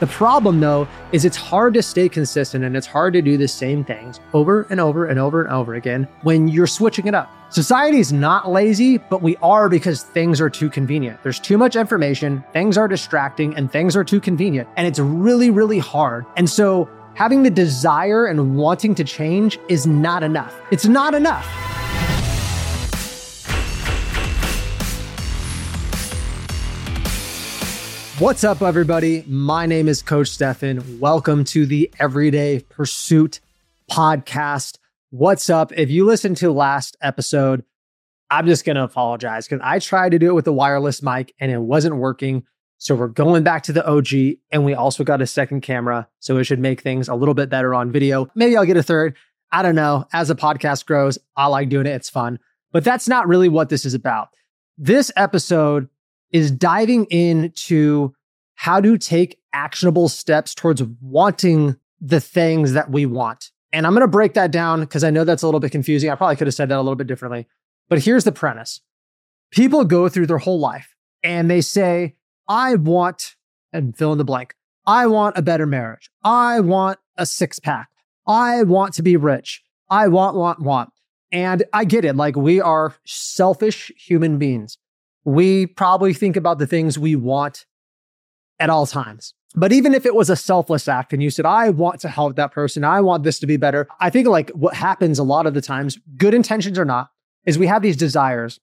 The problem, though, is it's hard to stay consistent and it's hard to do the same things over and over and over and over again when you're switching it up. Society is not lazy, but we are because things are too convenient. There's too much information, things are distracting, and things are too convenient. And it's really, really hard. And so having the desire and wanting to change is not enough. It's not enough. What's up, everybody? My name is Coach Stefan. Welcome to the Everyday Pursuit podcast. What's up? If you listened to last episode, I'm just going to apologize because I tried to do it with the wireless mic and it wasn't working. So we're going back to the OG and we also got a second camera. So it should make things a little bit better on video. Maybe I'll get a third. I don't know. As the podcast grows, I like doing it. It's fun. But that's not really what this is about. This episode is diving into how to take actionable steps towards wanting the things that we want. And I'm going to break that down because I know that's a little bit confusing. I probably could have said that a little bit differently. But here's the premise people go through their whole life and they say, I want, and fill in the blank, I want a better marriage. I want a six pack. I want to be rich. I want, want, want. And I get it. Like we are selfish human beings we probably think about the things we want at all times. But even if it was a selfless act and you said, I want to help that person, I want this to be better, I think like what happens a lot of the times, good intentions or not, is we have these desires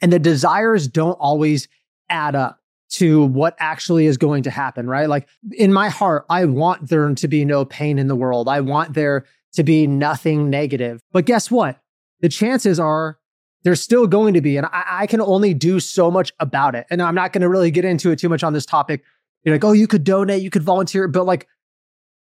and the desires don't always add up to what actually is going to happen, right? Like in my heart, I want there to be no pain in the world. I want there to be nothing negative. But guess what? The chances are there's still going to be, and I, I can only do so much about it. And I'm not going to really get into it too much on this topic. You're like, oh, you could donate, you could volunteer, but like,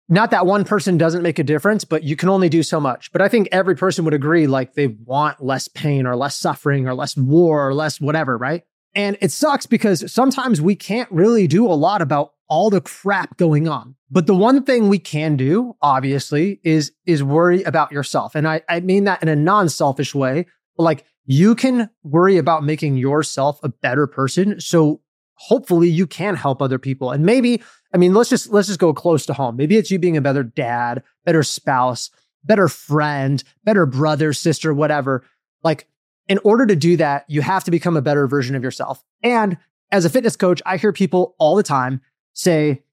not that one person doesn't make a difference, but you can only do so much. But I think every person would agree, like they want less pain or less suffering or less war or less whatever, right? And it sucks because sometimes we can't really do a lot about all the crap going on. But the one thing we can do, obviously, is is worry about yourself. And I, I mean that in a non-selfish way. but Like you can worry about making yourself a better person. So hopefully you can help other people. And maybe, I mean, let's just let's just go close to home. Maybe it's you being a better dad, better spouse, better friend, better brother, sister, whatever. Like in order to do that, you have to become a better version of yourself. And as a fitness coach, I hear people all the time say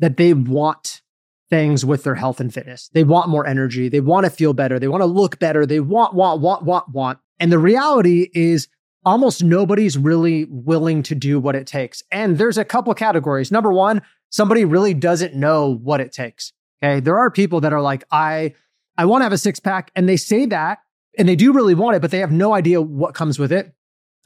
that they want things with their health and fitness. They want more energy. They want to feel better. They want to look better. They want, want, want, want, want. And the reality is almost nobody's really willing to do what it takes. And there's a couple categories. Number one, somebody really doesn't know what it takes. Okay. There are people that are like, I, I want to have a six pack. And they say that and they do really want it, but they have no idea what comes with it.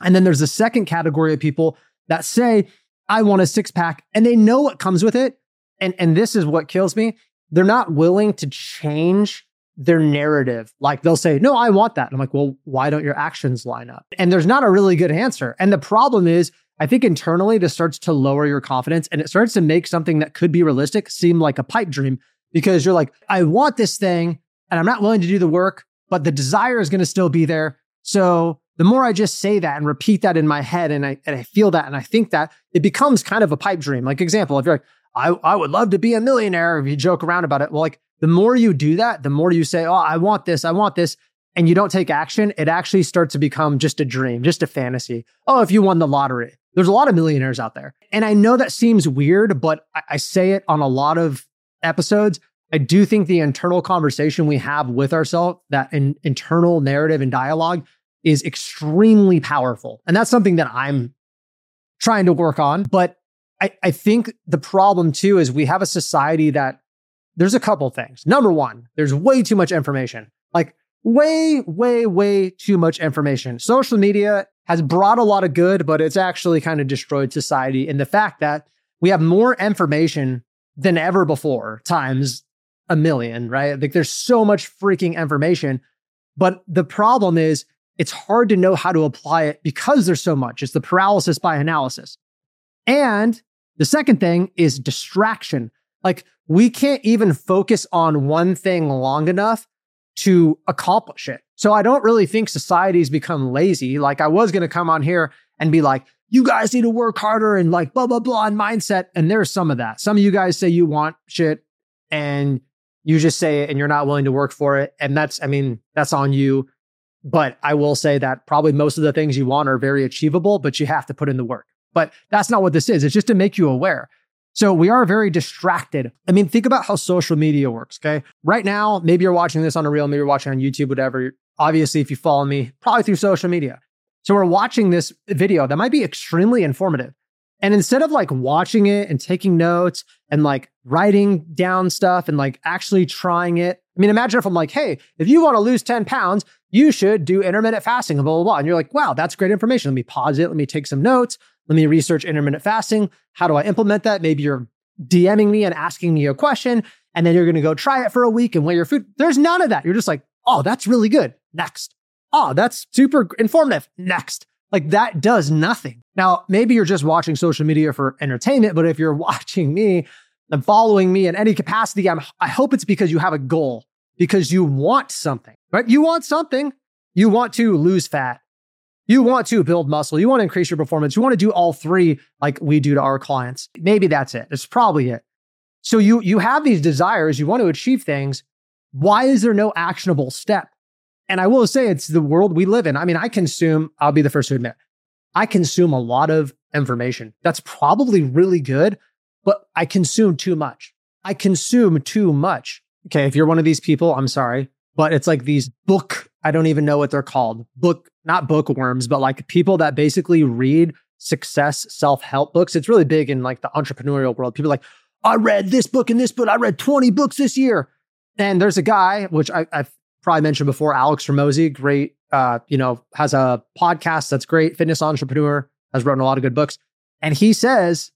And then there's the second category of people that say, I want a six pack and they know what comes with it. And, and this is what kills me. They're not willing to change their narrative. Like they'll say, No, I want that. And I'm like, Well, why don't your actions line up? And there's not a really good answer. And the problem is, I think internally this starts to lower your confidence and it starts to make something that could be realistic seem like a pipe dream because you're like, I want this thing and I'm not willing to do the work, but the desire is going to still be there. So the more I just say that and repeat that in my head and I, and I feel that and I think that, it becomes kind of a pipe dream. Like, example, if you're like, I, I would love to be a millionaire, if you joke around about it, well, like the more you do that, the more you say, Oh, I want this, I want this, and you don't take action, it actually starts to become just a dream, just a fantasy. Oh, if you won the lottery, there's a lot of millionaires out there. And I know that seems weird, but I, I say it on a lot of episodes. I do think the internal conversation we have with ourselves, that in, internal narrative and dialogue, is extremely powerful. And that's something that I'm trying to work on. But I, I think the problem too is we have a society that there's a couple things. Number one, there's way too much information. Like way, way, way too much information. Social media has brought a lot of good, but it's actually kind of destroyed society in the fact that we have more information than ever before, times a million, right? Like there's so much freaking information. But the problem is it's hard to know how to apply it because there's so much. It's the paralysis by analysis. And the second thing is distraction. Like we can't even focus on one thing long enough to accomplish it. So I don't really think society's become lazy. Like I was going to come on here and be like, you guys need to work harder and like blah, blah, blah, and mindset. And there's some of that. Some of you guys say you want shit and you just say it and you're not willing to work for it. And that's, I mean, that's on you. But I will say that probably most of the things you want are very achievable, but you have to put in the work. But that's not what this is. It's just to make you aware. So we are very distracted. I mean, think about how social media works. Okay. Right now, maybe you're watching this on a reel, maybe you're watching on YouTube, whatever. Obviously, if you follow me, probably through social media. So we're watching this video that might be extremely informative. And instead of like watching it and taking notes and like writing down stuff and like actually trying it, I mean, imagine if I'm like, hey, if you want to lose 10 pounds, you should do intermittent fasting and blah, blah, blah. And you're like, wow, that's great information. Let me pause it. Let me take some notes. Let me research intermittent fasting. How do I implement that? Maybe you're DMing me and asking me a question, and then you're going to go try it for a week and weigh your food. There's none of that. You're just like, oh, that's really good. Next. Oh, that's super informative. Next. Like that does nothing. Now, maybe you're just watching social media for entertainment, but if you're watching me and following me in any capacity, I'm, I hope it's because you have a goal, because you want something, right? You want something. You want to lose fat. You want to build muscle. You want to increase your performance. You want to do all three like we do to our clients. Maybe that's it. It's probably it. So you you have these desires, you want to achieve things. Why is there no actionable step? And I will say it's the world we live in. I mean, I consume, I'll be the first to admit, I consume a lot of information. That's probably really good, but I consume too much. I consume too much. Okay. If you're one of these people, I'm sorry, but it's like these book, I don't even know what they're called. Book, not bookworms, but like people that basically read success self help books. It's really big in like the entrepreneurial world. People like, I read this book and this book. I read 20 books this year. And there's a guy, which I, I've probably mentioned before, Alex Hormozi, great, uh, you know, has a podcast that's great, fitness entrepreneur, has written a lot of good books. And he says,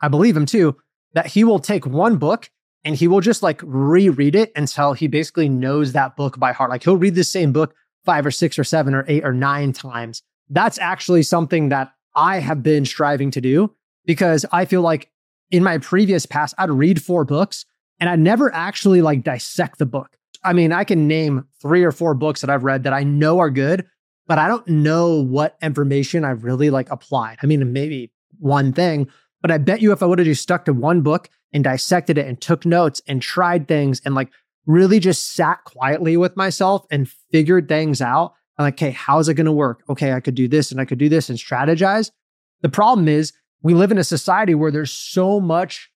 I believe him too, that he will take one book and he will just like reread it until he basically knows that book by heart. Like he'll read the same book five or six or seven or eight or nine times. That's actually something that I have been striving to do because I feel like in my previous past, I'd read four books and I'd never actually like dissect the book. I mean, I can name three or four books that I've read that I know are good, but I don't know what information I've really like applied. I mean, maybe one thing, but I bet you if I would have just stuck to one book and dissected it and took notes and tried things and like really just sat quietly with myself and figured things out, I'm like, okay, how's it going to work? Okay, I could do this and I could do this and strategize. The problem is we live in a society where there's so much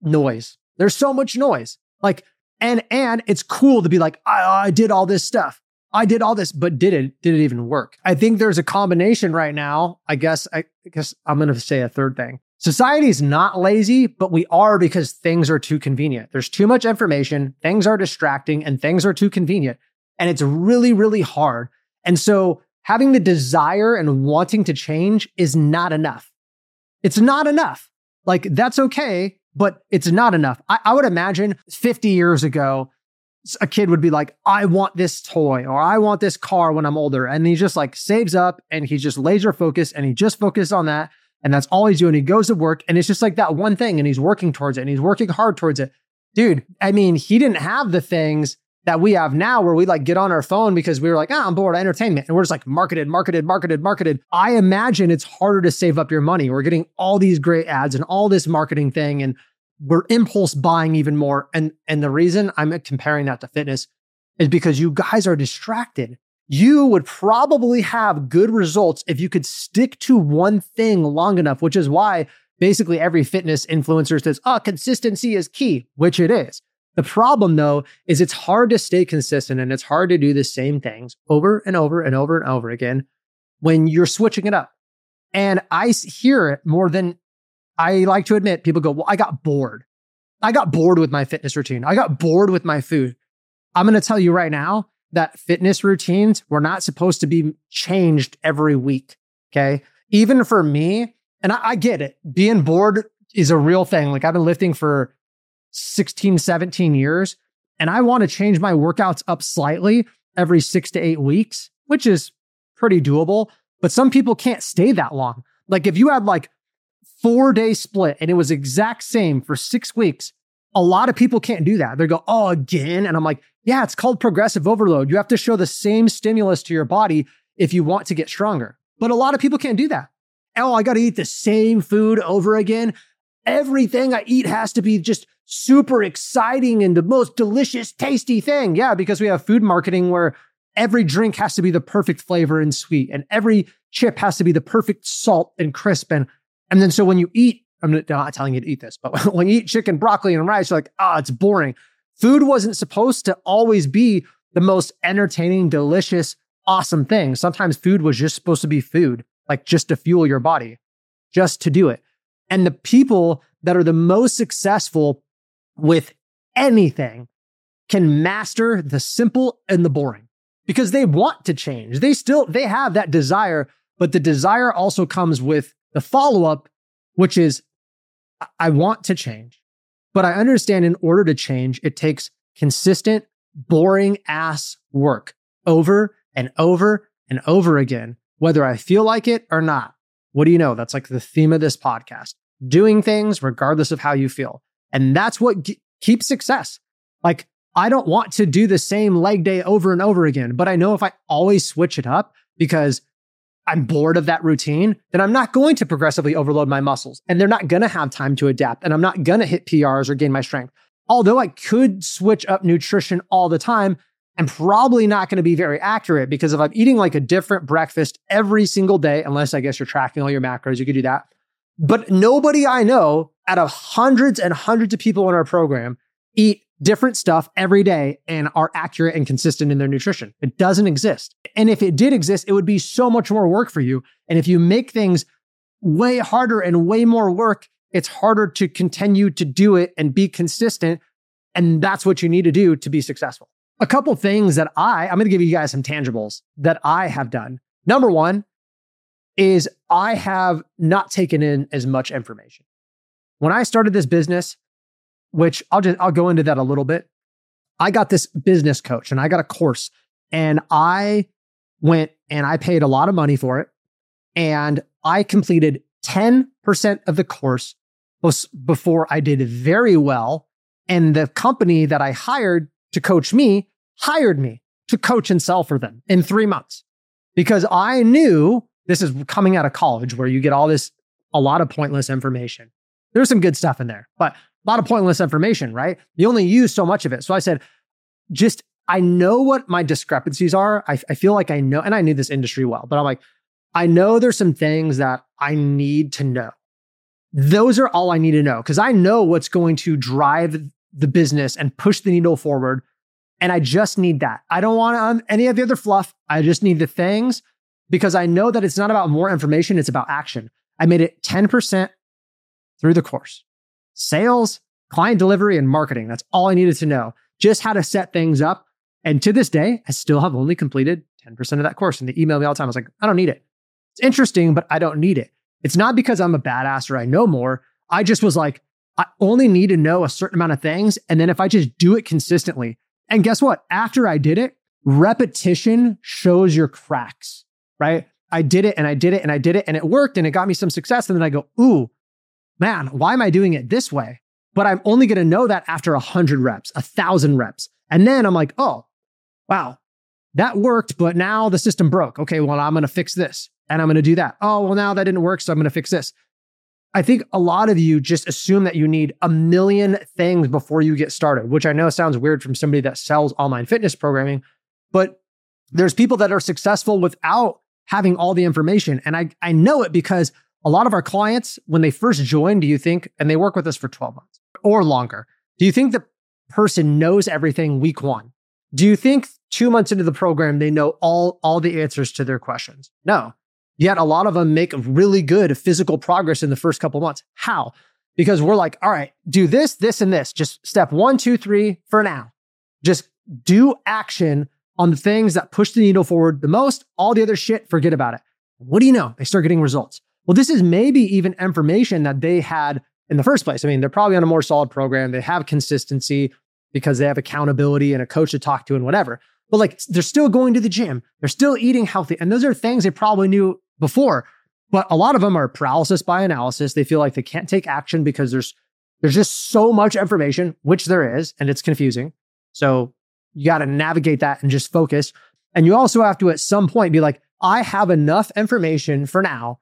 noise. There's so much noise. Like and and it's cool to be like, I, I did all this stuff. I did all this, but did it did it even work? I think there's a combination right now. I guess I, I guess I'm gonna say a third thing. Society is not lazy, but we are because things are too convenient. There's too much information, things are distracting, and things are too convenient. And it's really, really hard. And so having the desire and wanting to change is not enough. It's not enough. Like that's okay but it's not enough. I, I would imagine 50 years ago, a kid would be like, I want this toy or I want this car when I'm older. And he just like saves up and he's just laser focused and he just focuses on that. And that's all he's doing. He goes to work and it's just like that one thing and he's working towards it and he's working hard towards it. Dude, I mean, he didn't have the things that we have now where we like get on our phone because we were like, ah, I'm bored, of entertainment. And we're just like marketed, marketed, marketed, marketed. I imagine it's harder to save up your money. We're getting all these great ads and all this marketing thing and we're impulse buying even more. And and the reason I'm comparing that to fitness is because you guys are distracted. You would probably have good results if you could stick to one thing long enough, which is why basically every fitness influencer says, oh, consistency is key, which it is. The problem though is it's hard to stay consistent and it's hard to do the same things over and over and over and over again when you're switching it up. And I hear it more than I like to admit people go, Well, I got bored. I got bored with my fitness routine. I got bored with my food. I'm going to tell you right now that fitness routines were not supposed to be changed every week. Okay. Even for me, and I, I get it, being bored is a real thing. Like I've been lifting for 16, 17 years, and I want to change my workouts up slightly every six to eight weeks, which is pretty doable. But some people can't stay that long. Like if you had like four day split and it was exact same for six weeks, a lot of people can't do that. They go, oh, again. And I'm like, yeah, it's called progressive overload. You have to show the same stimulus to your body if you want to get stronger. But a lot of people can't do that. oh, I got to eat the same food over again. Everything I eat has to be just super exciting and the most delicious, tasty thing. Yeah, because we have food marketing where every drink has to be the perfect flavor and sweet, and every chip has to be the perfect salt and crisp. And, and then so when you eat, I'm not telling you to eat this, but when you eat chicken, broccoli, and rice, you're like, ah, oh, it's boring. Food wasn't supposed to always be the most entertaining, delicious, awesome thing. Sometimes food was just supposed to be food, like just to fuel your body, just to do it. And the people that are the most successful with anything can master the simple and the boring because they want to change. They still they have that desire, but the desire also comes with the follow-up which is I want to change. But I understand in order to change it takes consistent boring ass work over and over and over again, whether I feel like it or not. What do you know? That's like the theme of this podcast doing things regardless of how you feel. And that's what g- keeps success. Like, I don't want to do the same leg day over and over again, but I know if I always switch it up because I'm bored of that routine, then I'm not going to progressively overload my muscles and they're not going to have time to adapt and I'm not going to hit PRs or gain my strength. Although I could switch up nutrition all the time, I'm probably not going to be very accurate because if I'm eating like a different breakfast every single day, unless I guess you're tracking all your macros, you could do that. But nobody I know out of hundreds and hundreds of people in our program eat different stuff every day and are accurate and consistent in their nutrition. It doesn't exist. And if it did exist, it would be so much more work for you. And if you make things way harder and way more work, it's harder to continue to do it and be consistent. And that's what you need to do to be successful. A couple things that I, I'm going to give you guys some tangibles that I have done. Number one is I have not taken in as much information. When I started this business, which I'll just I'll go into that a little bit. I got this business coach and I got a course and I went and I paid a lot of money for it and I completed 10% of the course before I did very well and the company that I hired to coach me hired me to coach and sell for them in 3 months because I knew this is coming out of college where you get all this a lot of pointless information. There's some good stuff in there, but a lot of pointless information, right? You only use so much of it. So I said, just, I know what my discrepancies are. I, I feel like I know, and I knew this industry well, but I'm like, I know there's some things that I need to know. Those are all I need to know because I know what's going to drive the business and push the needle forward. And I just need that. I don't want um, any of the other fluff. I just need the things because I know that it's not about more information, it's about action. I made it 10% through the course sales, client delivery, and marketing. That's all I needed to know. Just how to set things up. And to this day, I still have only completed 10% of that course. And they email me all the time. I was like, I don't need it. It's interesting, but I don't need it. It's not because I'm a badass or I know more. I just was like, I only need to know a certain amount of things. And then if I just do it consistently, and guess what? After I did it, repetition shows your cracks, right? I did it and I did it and I did it and it worked and it got me some success. And then I go, ooh, man, why am I doing it this way? But I'm only going to know that after a hundred reps, a thousand reps. And then I'm like, oh, wow, that worked, but now the system broke. Okay, well, I'm going to fix this and I'm going to do that. Oh, well, now that didn't work. So I'm going to fix this. I think a lot of you just assume that you need a million things before you get started, which I know sounds weird from somebody that sells online fitness programming, but there's people that are successful without having all the information. And I, I know it because a lot of our clients, when they first join, do you think, and they work with us for 12 months or longer, do you think the person knows everything week one? Do you think two months into the program, they know all, all the answers to their questions? No. Yet a lot of them make really good physical progress in the first couple months. How? Because we're like, all right, do this, this, and this. Just step one, two, three for now. Just do action on the things that push the needle forward the most. All the other shit, forget about it. What do you know? They start getting results. Well, this is maybe even information that they had in the first place. I mean, they're probably on a more solid program. They have consistency because they have accountability and a coach to talk to and whatever. But like they're still going to the gym, they're still eating healthy. And those are things they probably knew before. But a lot of them are paralysis by analysis. They feel like they can't take action because there's there's just so much information, which there is, and it's confusing. So you got to navigate that and just focus. And you also have to at some point be like, I have enough information for now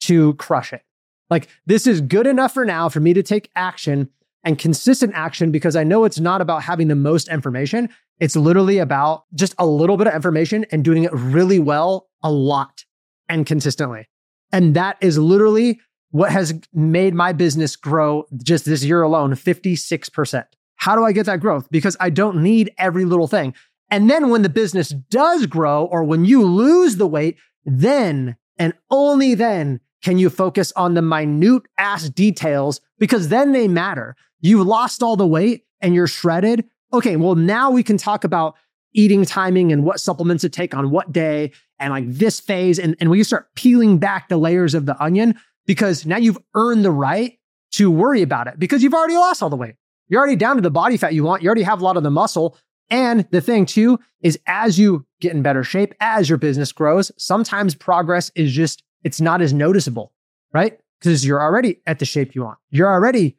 to crush it. Like this is good enough for now for me to take action and consistent action because I know it's not about having the most information. It's literally about just a little bit of information and doing it really well, a lot and consistently. And that is literally what has made my business grow just this year alone 56%. How do I get that growth? Because I don't need every little thing. And then when the business does grow or when you lose the weight, then and only then can you focus on the minute ass details because then they matter. You've lost all the weight and you're shredded. Okay, well, now we can talk about eating timing and what supplements to take on what day and like this phase. And, and we start peeling back the layers of the onion because now you've earned the right to worry about it because you've already lost all the weight. You're already down to the body fat you want. You already have a lot of the muscle. And the thing too is as you get in better shape, as your business grows, sometimes progress is just, it's not as noticeable, right? Because you're already at the shape you want. You're already,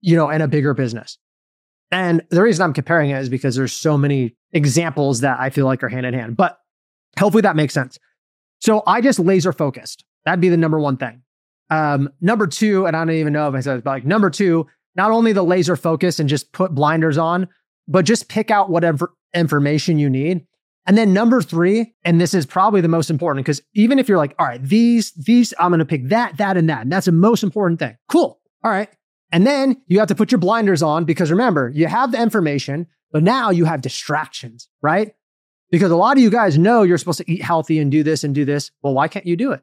you know, in a bigger business. And the reason I'm comparing it is because there's so many examples that I feel like are hand in hand, but hopefully that makes sense. So I just laser focused. That'd be the number one thing. Um, number two, and I don't even know if I said it, but like number two, not only the laser focus and just put blinders on, but just pick out whatever information you need. And then number three, and this is probably the most important because even if you're like, all right, these, these, I'm going to pick that, that, and that. And that's the most important thing. Cool. All right. And then you have to put your blinders on because remember, you have the information, but now you have distractions, right? Because a lot of you guys know you're supposed to eat healthy and do this and do this. Well, why can't you do it?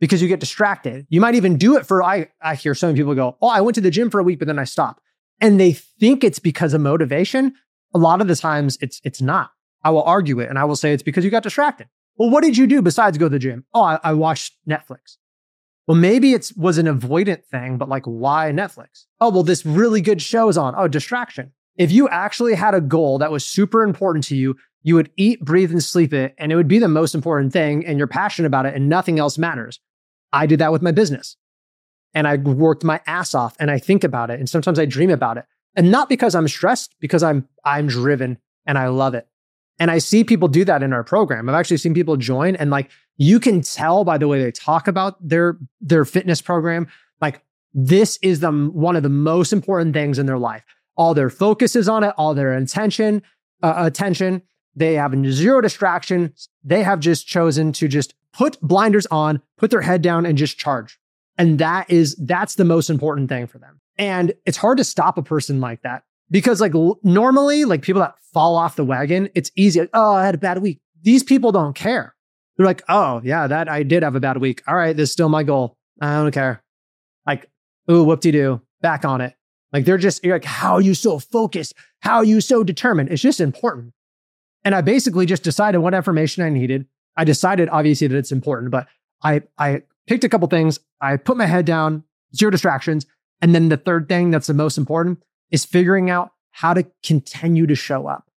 Because you get distracted. You might even do it for, I, I hear so many people go, Oh, I went to the gym for a week, but then I stopped and they think it's because of motivation, a lot of the times it's it's not. I will argue it and I will say it's because you got distracted. Well, what did you do besides go to the gym? Oh, I, I watched Netflix. Well, maybe it was an avoidant thing, but like, why Netflix? Oh, well, this really good show is on. Oh, distraction. If you actually had a goal that was super important to you, you would eat, breathe, and sleep it, and it would be the most important thing, and you're passionate about it, and nothing else matters. I did that with my business and I worked my ass off and I think about it and sometimes I dream about it. And not because I'm stressed, because I'm I'm driven and I love it. And I see people do that in our program. I've actually seen people join and like you can tell by the way they talk about their their fitness program like this is the one of the most important things in their life. All their focus is on it, all their intention, uh, attention. They have zero distractions. They have just chosen to just put blinders on, put their head down and just charge. And that is, that's the most important thing for them. And it's hard to stop a person like that because like l- normally, like people that fall off the wagon, it's easy. Like, oh, I had a bad week. These people don't care. They're like, oh yeah, that I did have a bad week. All right, this is still my goal. I don't care. Like, ooh, whoop de doo, back on it. Like they're just, you're like, how are you so focused? How are you so determined? It's just important. And I basically just decided what information I needed. I decided obviously that it's important, but I I picked a couple things. I put my head down, zero distractions. And then the third thing that's the most important is figuring out how to continue to show up.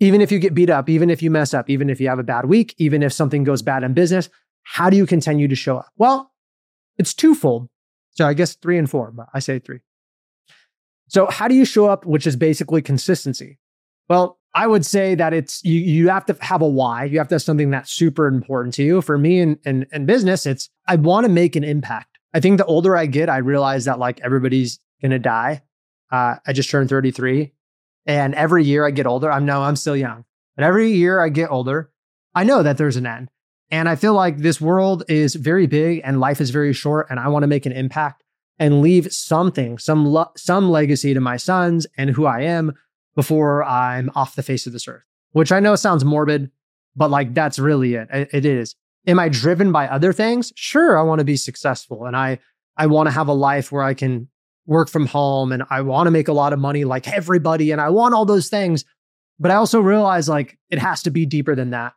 Even if you get beat up, even if you mess up, even if you have a bad week, even if something goes bad in business, how do you continue to show up? Well, it's twofold. So I guess three and four, but I say three. So how do you show up, which is basically consistency? Well, I would say that it's you you have to have a why. You have to have something that's super important to you. For me in in, in business, it's I want to make an impact. I think the older I get, I realize that like everybody's gonna die. Uh, I just turned 33. And every year I get older, I'm no, I'm still young. But every year I get older, I know that there's an end. And I feel like this world is very big and life is very short. And I want to make an impact and leave something, some, lo- some legacy to my sons and who I am before I'm off the face of this earth, which I know sounds morbid, but like that's really it. It is. Am I driven by other things? Sure, I want to be successful and I I want to have a life where I can work from home and I want to make a lot of money like everybody and I want all those things. But I also realize like it has to be deeper than that.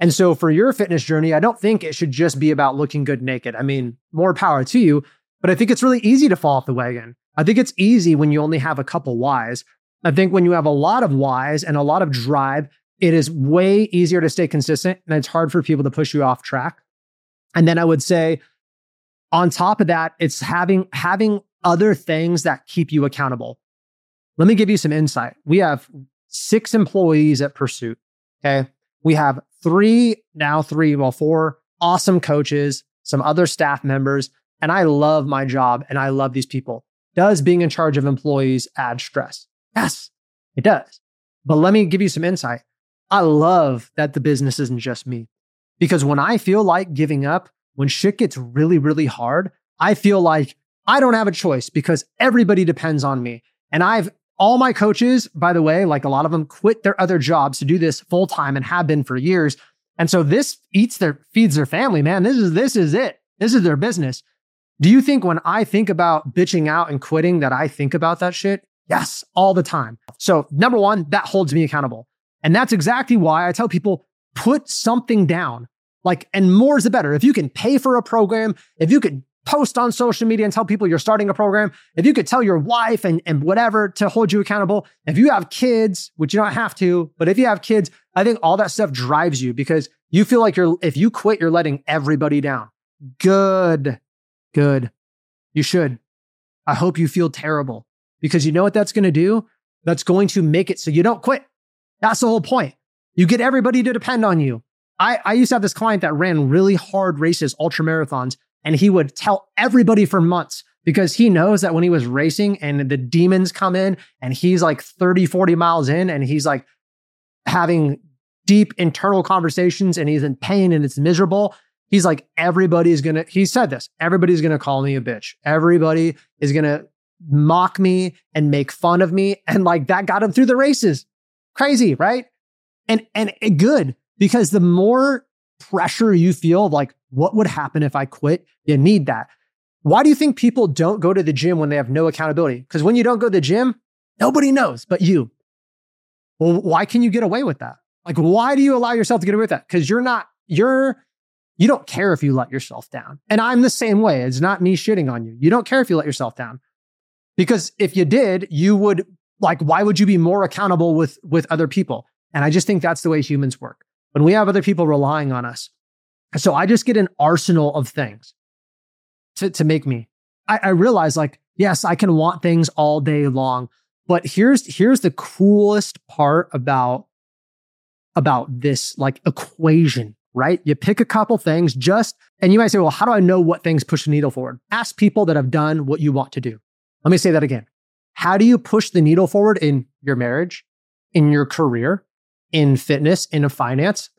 And so for your fitness journey, I don't think it should just be about looking good naked. I mean, more power to you, but I think it's really easy to fall off the wagon. I think it's easy when you only have a couple whys. I think when you have a lot of whys and a lot of drive, it is way easier to stay consistent and it's hard for people to push you off track. And then I would say, on top of that, it's having having other things that keep you accountable. Let me give you some insight. We have six employees at Pursuit. Okay. We have three, now three, well, four awesome coaches, some other staff members, and I love my job and I love these people. Does being in charge of employees add stress? Yes, it does. But let me give you some insight. I love that the business isn't just me because when I feel like giving up, when shit gets really, really hard, I feel like I don't have a choice because everybody depends on me. And I've all my coaches, by the way, like a lot of them quit their other jobs to do this full time and have been for years. And so this eats their feeds their family, man. This is this is it. This is their business. Do you think when I think about bitching out and quitting that I think about that shit? Yes, all the time. So, number 1, that holds me accountable. And that's exactly why I tell people put something down. Like and more is the better. If you can pay for a program, if you could post on social media and tell people you're starting a program, if you could tell your wife and, and whatever to hold you accountable, if you have kids, which you don't have to, but if you have kids, I think all that stuff drives you because you feel like you're, if you quit, you're letting everybody down. Good, good. You should. I hope you feel terrible because you know what that's going to do? That's going to make it so you don't quit. That's the whole point. You get everybody to depend on you. I, I used to have this client that ran really hard races, ultra marathons, and he would tell everybody for months because he knows that when he was racing and the demons come in and he's like 30, 40 miles in and he's like having deep internal conversations and he's in pain and it's miserable. He's like, everybody's gonna, he said this, everybody's gonna call me a bitch. Everybody is gonna mock me and make fun of me. And like that got him through the races. Crazy, right? And, and, good because the more pressure you feel like, what would happen if I quit? You need that. Why do you think people don't go to the gym when they have no accountability? Because when you don't go to the gym, nobody knows but you. Well, why can you get away with that? Like, why do you allow yourself to get away with that? Because you're not, you're, you don't care if you let yourself down. And I'm the same way. It's not me shitting on you. You don't care if you let yourself down. Because if you did, you would like, why would you be more accountable with, with other people? And I just think that's the way humans work when we have other people relying on us. So I just get an arsenal of things to, to make me. I, I realize like, yes, I can want things all day long, but here's here's the coolest part about about this like equation, right? You pick a couple things just, and you might say, well, how do I know what things push the needle forward? Ask people that have done what you want to do. Let me say that again. How do you push the needle forward in your marriage, in your career, in fitness, in a finance,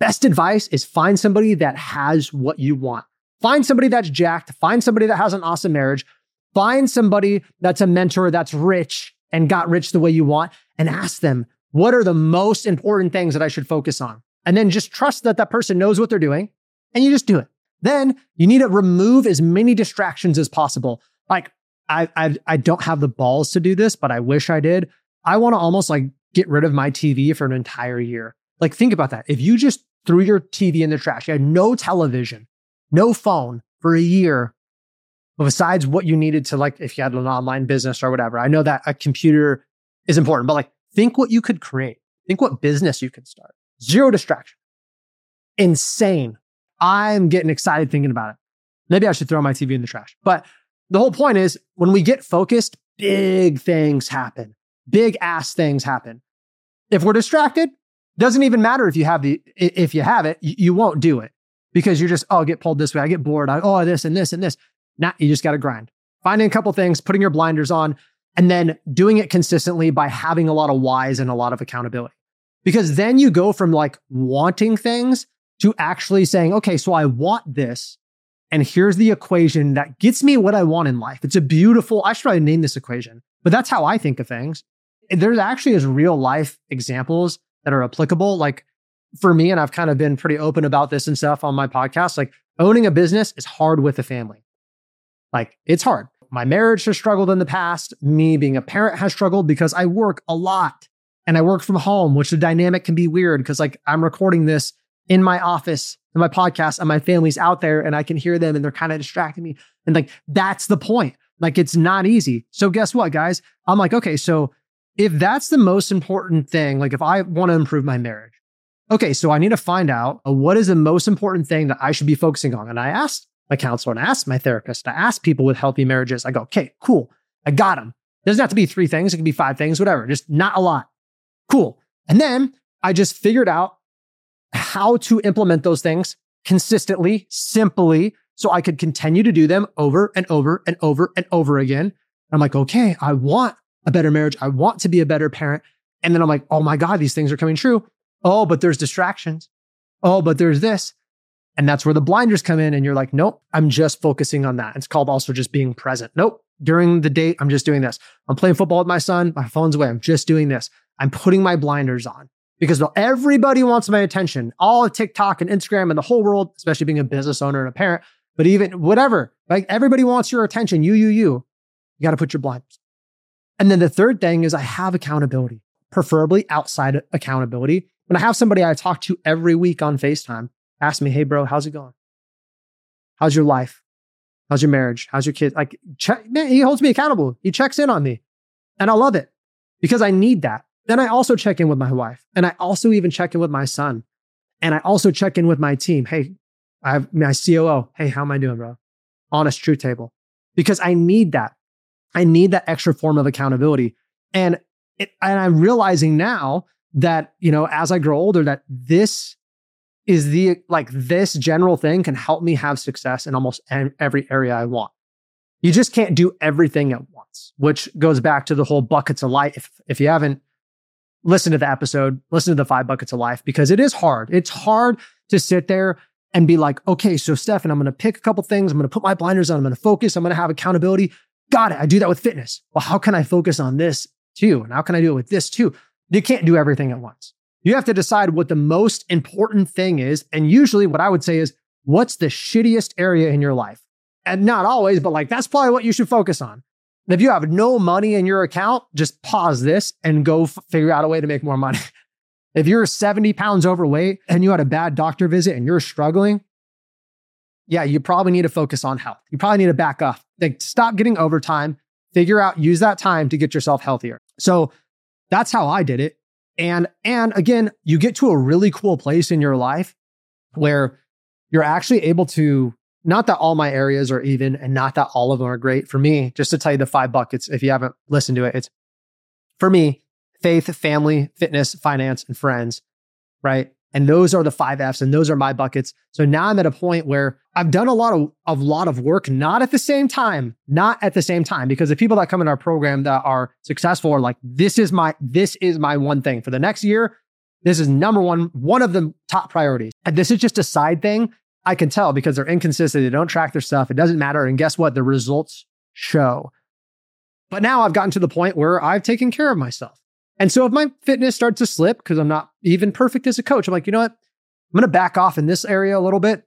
best advice is find somebody that has what you want. Find somebody that's jacked, find somebody that has an awesome marriage, find somebody that's a mentor that's rich and got rich the way you want, and ask them, what are the most important things that I should focus on? And then just trust that that person knows what they're doing and you just do it. Then you need to remove as many distractions as possible. Like I, I, I don't have the balls to do this, but I wish I did. I want to almost like get rid of my TV for an entire year. Like, think about that. If you just threw your TV in the trash, you had no television, no phone for a year, but besides what you needed to, like, if you had an online business or whatever. I know that a computer is important, but like, think what you could create. Think what business you could start. Zero distraction. Insane. I'm getting excited thinking about it. Maybe I should throw my TV in the trash. But the whole point is when we get focused, big things happen. Big ass things happen. If we're distracted, doesn't even matter if you have the if you have it, you, won't do it because you're just oh I get pulled this way, I get bored, I oh this and this and this. Now you just got to grind. Finding a couple things, putting your blinders on, and then doing it consistently by having a lot of whys and a lot of accountability. Because then you go from like wanting things to actually saying, okay, so I want this. And here's the equation that gets me what I want in life. It's a beautiful, I should probably name this equation, but that's how I think of things. There's actually is real life examples that are applicable. Like for me, and I've kind of been pretty open about this and stuff on my podcast, like owning a business is hard with a family. Like it's hard. My marriage has struggled in the past. Me being a parent has struggled because I work a lot and I work from home, which the dynamic can be weird because like I'm recording this in my office in my podcast and my family's out there and I can hear them and they're kind of distracting me. And like that's the point. Like it's not easy. So guess what, guys? I'm like, okay, so if that's the most important thing, like if I want to improve my marriage, okay, so I need to find out uh, what is the most important thing that I should be focusing on. And I asked my counselor and I asked my therapist, I asked people with healthy marriages, I go, okay, cool. I got them. It doesn't have to be three things. It can be five things, whatever, just not a lot. Cool. And then I just figured out how to implement those things consistently, simply, so I could continue to do them over and over and over and over again. I'm like, okay, I want a better marriage. I want to be a better parent. And then I'm like, oh my God, these things are coming true. Oh, but there's distractions. Oh, but there's this. And that's where the blinders come in. And you're like, nope, I'm just focusing on that. It's called also just being present. Nope. During the date, I'm just doing this. I'm playing football with my son. My phone's away. I'm just doing this. I'm putting my blinders on because everybody wants my attention. All of TikTok and Instagram and the whole world, especially being a business owner and a parent, but even whatever, like everybody wants your attention. You, you, you. You got to put your blinders. And then the third thing is I have accountability, preferably outside accountability. When I have somebody I talk to every week on FaceTime, ask me, hey, bro, how's it going? How's your life? How's your marriage? How's your kids? Like, check, man, he holds me accountable. He checks in on me. And I love it because I need that. Then I also check in with my wife and I also even check in with my son. And I also check in with my team. Hey, I have my COO. Hey, how am I doing, bro? Honest truth table. Because I need that. I need that extra form of accountability. And it, and I'm realizing now that, you know, as I grow older, that this is the like this general thing can help me have success in almost every area I want. You just can't do everything at once, which goes back to the whole buckets of life. If, if you haven't listened to the episode, listen to the five buckets of life because it is hard. It's hard to sit there and be like, okay, so Stefan, I'm going to pick a couple things. I'm going to put my blinders on. I'm going to focus. I'm going to have accountability. Got it. I do that with fitness. Well, how can I focus on this too? And how can I do it with this too? You can't do everything at once. You have to decide what the most important thing is. And usually, what I would say is, what's the shittiest area in your life? And not always, but like that's probably what you should focus on. If you have no money in your account, just pause this and go f- figure out a way to make more money. if you're 70 pounds overweight and you had a bad doctor visit and you're struggling, yeah, you probably need to focus on health. You probably need to back off. Like stop getting overtime, figure out, use that time to get yourself healthier. So that's how I did it. And and again, you get to a really cool place in your life where you're actually able to not that all my areas are even and not that all of them are great. For me, just to tell you the five buckets, if you haven't listened to it, it's for me, faith, family, fitness, finance, and friends, right? And those are the five F's and those are my buckets. So now I'm at a point where I've done a lot of a lot of work, not at the same time, not at the same time, because the people that come in our program that are successful are like, this is my, this is my one thing for the next year. This is number one, one of the top priorities. And this is just a side thing. I can tell because they're inconsistent. They don't track their stuff. It doesn't matter. And guess what? The results show. But now I've gotten to the point where I've taken care of myself. And so if my fitness starts to slip because I'm not even perfect as a coach, I'm like, you know what? I'm going to back off in this area a little bit.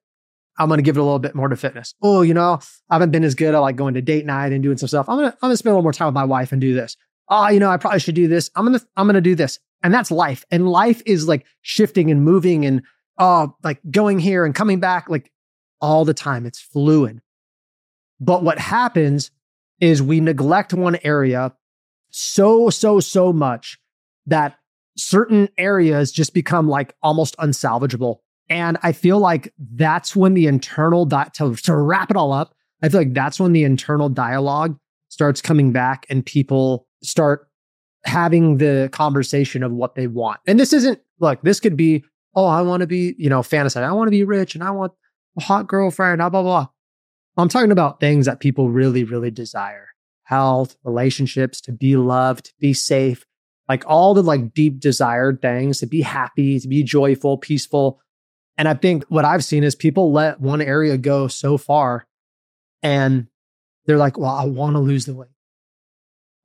I'm going to give it a little bit more to fitness. Oh, you know, I haven't been as good at like going to date night and doing some stuff. I'm going to, I'm going to spend a little more time with my wife and do this. Oh, you know, I probably should do this. I'm going to, I'm going to do this. And that's life. And life is like shifting and moving and, oh, like going here and coming back like all the time. It's fluid. But what happens is we neglect one area so, so, so much that certain areas just become like almost unsalvageable. And I feel like that's when the internal, di- to, to wrap it all up, I feel like that's when the internal dialogue starts coming back and people start having the conversation of what they want. And this isn't, look, this could be, oh, I want to be, you know, fantasy. I want to be rich and I want a hot girlfriend, blah, blah, blah. I'm talking about things that people really, really desire health, relationships, to be loved, to be safe, like all the like deep desired things, to be happy, to be joyful, peaceful. And I think what I've seen is people let one area go so far and they're like, well, I want to lose the weight.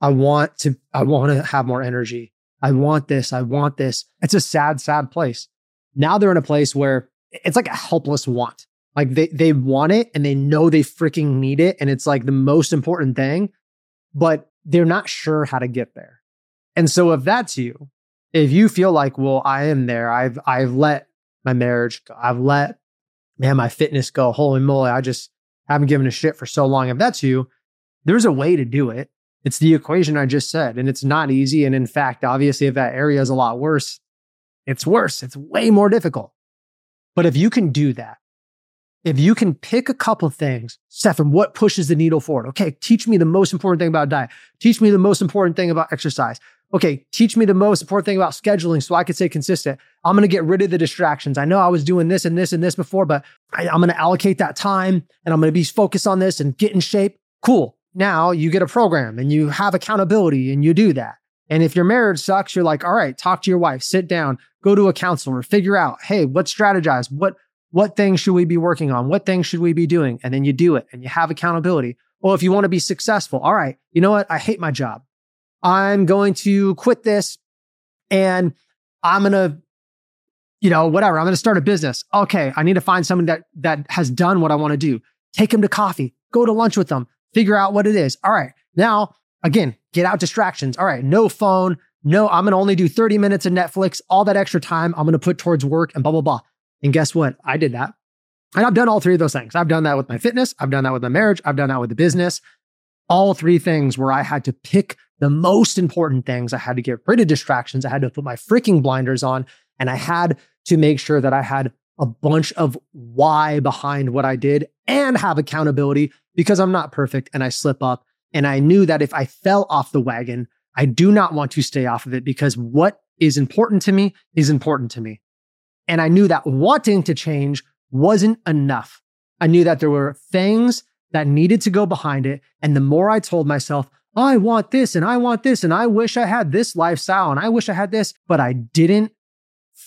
I want to, I want to have more energy. I want this. I want this. It's a sad, sad place. Now they're in a place where it's like a helpless want. Like they, they want it and they know they freaking need it. And it's like the most important thing but they're not sure how to get there. And so if that's you, if you feel like, well, I am there, I've I've let my marriage go, I've let man my fitness go. Holy moly, I just haven't given a shit for so long. If that's you, there's a way to do it. It's the equation I just said, and it's not easy. And in fact, obviously, if that area is a lot worse, it's worse. It's way more difficult. But if you can do that, if you can pick a couple things, Stefan, what pushes the needle forward? Okay, teach me the most important thing about diet. Teach me the most important thing about exercise. Okay, teach me the most important thing about scheduling so I could stay consistent. I'm to get rid of the distractions. I know I was doing this and this and this before, but I, I'm to allocate that time and I'm to be focused on this and get in shape. Cool. Now you get a program and you have accountability and you do that. And if your marriage sucks, you're like, all right, talk to your wife, sit down, go to a counselor, figure out, hey, what strategize? What what things should we be working on? What things should we be doing? And then you do it and you have accountability. Well, if you want to be successful, all right, you know what? I hate my job. I'm going to quit this and I'm going to, you know, whatever. I'm going to start a business. Okay. I need to find someone that, that has done what I want to do. Take them to coffee, go to lunch with them, figure out what it is. All right. Now, again, get out distractions. All right. No phone. No, I'm going to only do 30 minutes of Netflix. All that extra time I'm going to put towards work and blah, blah, blah. And guess what? I did that. And I've done all three of those things. I've done that with my fitness. I've done that with my marriage. I've done that with the business. All three things where I had to pick the most important things. I had to get rid of distractions. I had to put my freaking blinders on and I had to make sure that I had a bunch of why behind what I did and have accountability because I'm not perfect and I slip up. And I knew that if I fell off the wagon, I do not want to stay off of it because what is important to me is important to me. And I knew that wanting to change wasn't enough. I knew that there were things that needed to go behind it. And the more I told myself, I want this and I want this and I wish I had this lifestyle and I wish I had this, but I didn't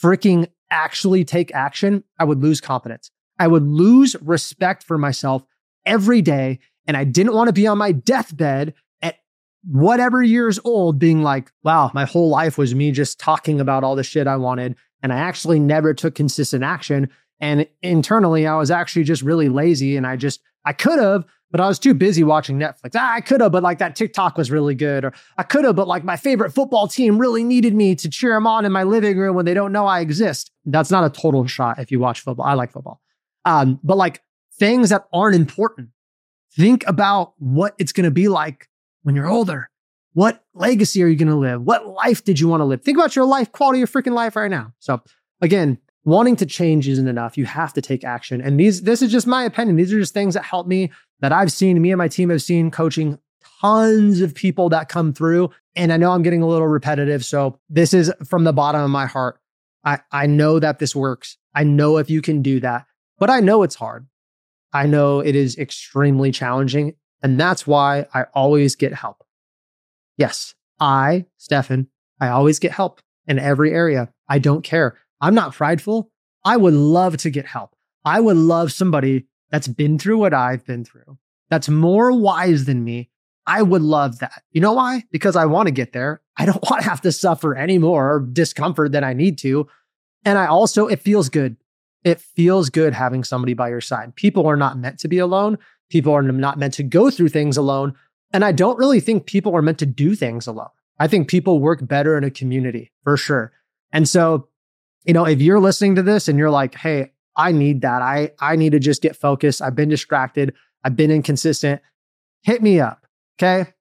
freaking actually take action, I would lose confidence. I would lose respect for myself every day. And I didn't want to be on my deathbed at whatever years old being like, wow, my whole life was me just talking about all the shit I wanted. And I actually never took consistent action. And internally, I was actually just really lazy and I just, I could have, but I was too busy watching Netflix. Ah, I could have, but like that TikTok was really good. Or I could have, but like my favorite football team really needed me to cheer them on in my living room when they don't know I exist. That's not a total shot if you watch football. I like football. Um, but like things that aren't important. Think about what it's going to be like when you're older. What legacy are you going to live? What life did you want to live? Think about your life, quality of freaking life right now. So again, wanting to change isn't enough. You have to take action. And these, this is just my opinion. These are just things that help me that I've seen. Me and my team have seen coaching tons of people that come through. And I know I'm getting a little repetitive. So this is from the bottom of my heart. I, I know that this works. I know if you can do that, but I know it's hard. I know it is extremely challenging. And that's why I always get help. Yes, I, Stefan, I always get help in every area. I don't care. I'm not prideful. I would love to get help. I would love somebody that's been through what I've been through, that's more wise than me. I would love that. You know why? Because I want to get there. I don't want to have to suffer any more discomfort than I need to. And I also, it feels good. It feels good having somebody by your side. People are not meant to be alone. People are not meant to go through things alone. And I don't really think people are meant to do things alone. I think people work better in a community for sure. And so you know, if you're listening to this and you're like, hey, I need that. I I need to just get focused. I've been distracted. I've been inconsistent. Hit me up. Okay.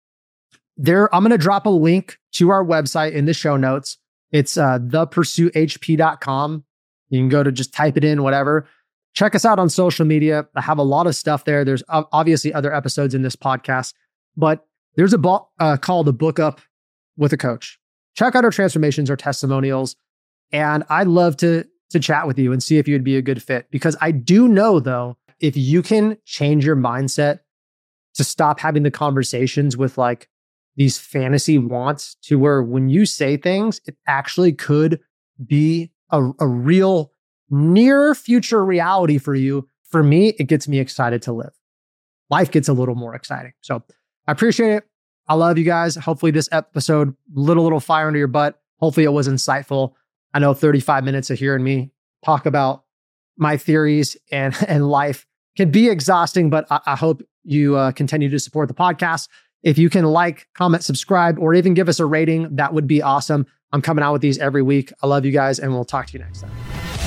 There, I'm going to drop a link to our website in the show notes. It's uh, thepursuithp.com. You can go to just type it in, whatever. Check us out on social media. I have a lot of stuff there. There's obviously other episodes in this podcast, but there's a uh, called The Book Up with a Coach. Check out our transformations or testimonials. And I'd love to to chat with you and see if you'd be a good fit because I do know though if you can change your mindset to stop having the conversations with like these fantasy wants to where when you say things it actually could be a, a real near future reality for you for me it gets me excited to live life gets a little more exciting so i appreciate it i love you guys hopefully this episode little little fire under your butt hopefully it was insightful I know 35 minutes of hearing me talk about my theories and, and life can be exhausting, but I, I hope you uh, continue to support the podcast. If you can like, comment, subscribe, or even give us a rating, that would be awesome. I'm coming out with these every week. I love you guys, and we'll talk to you next time.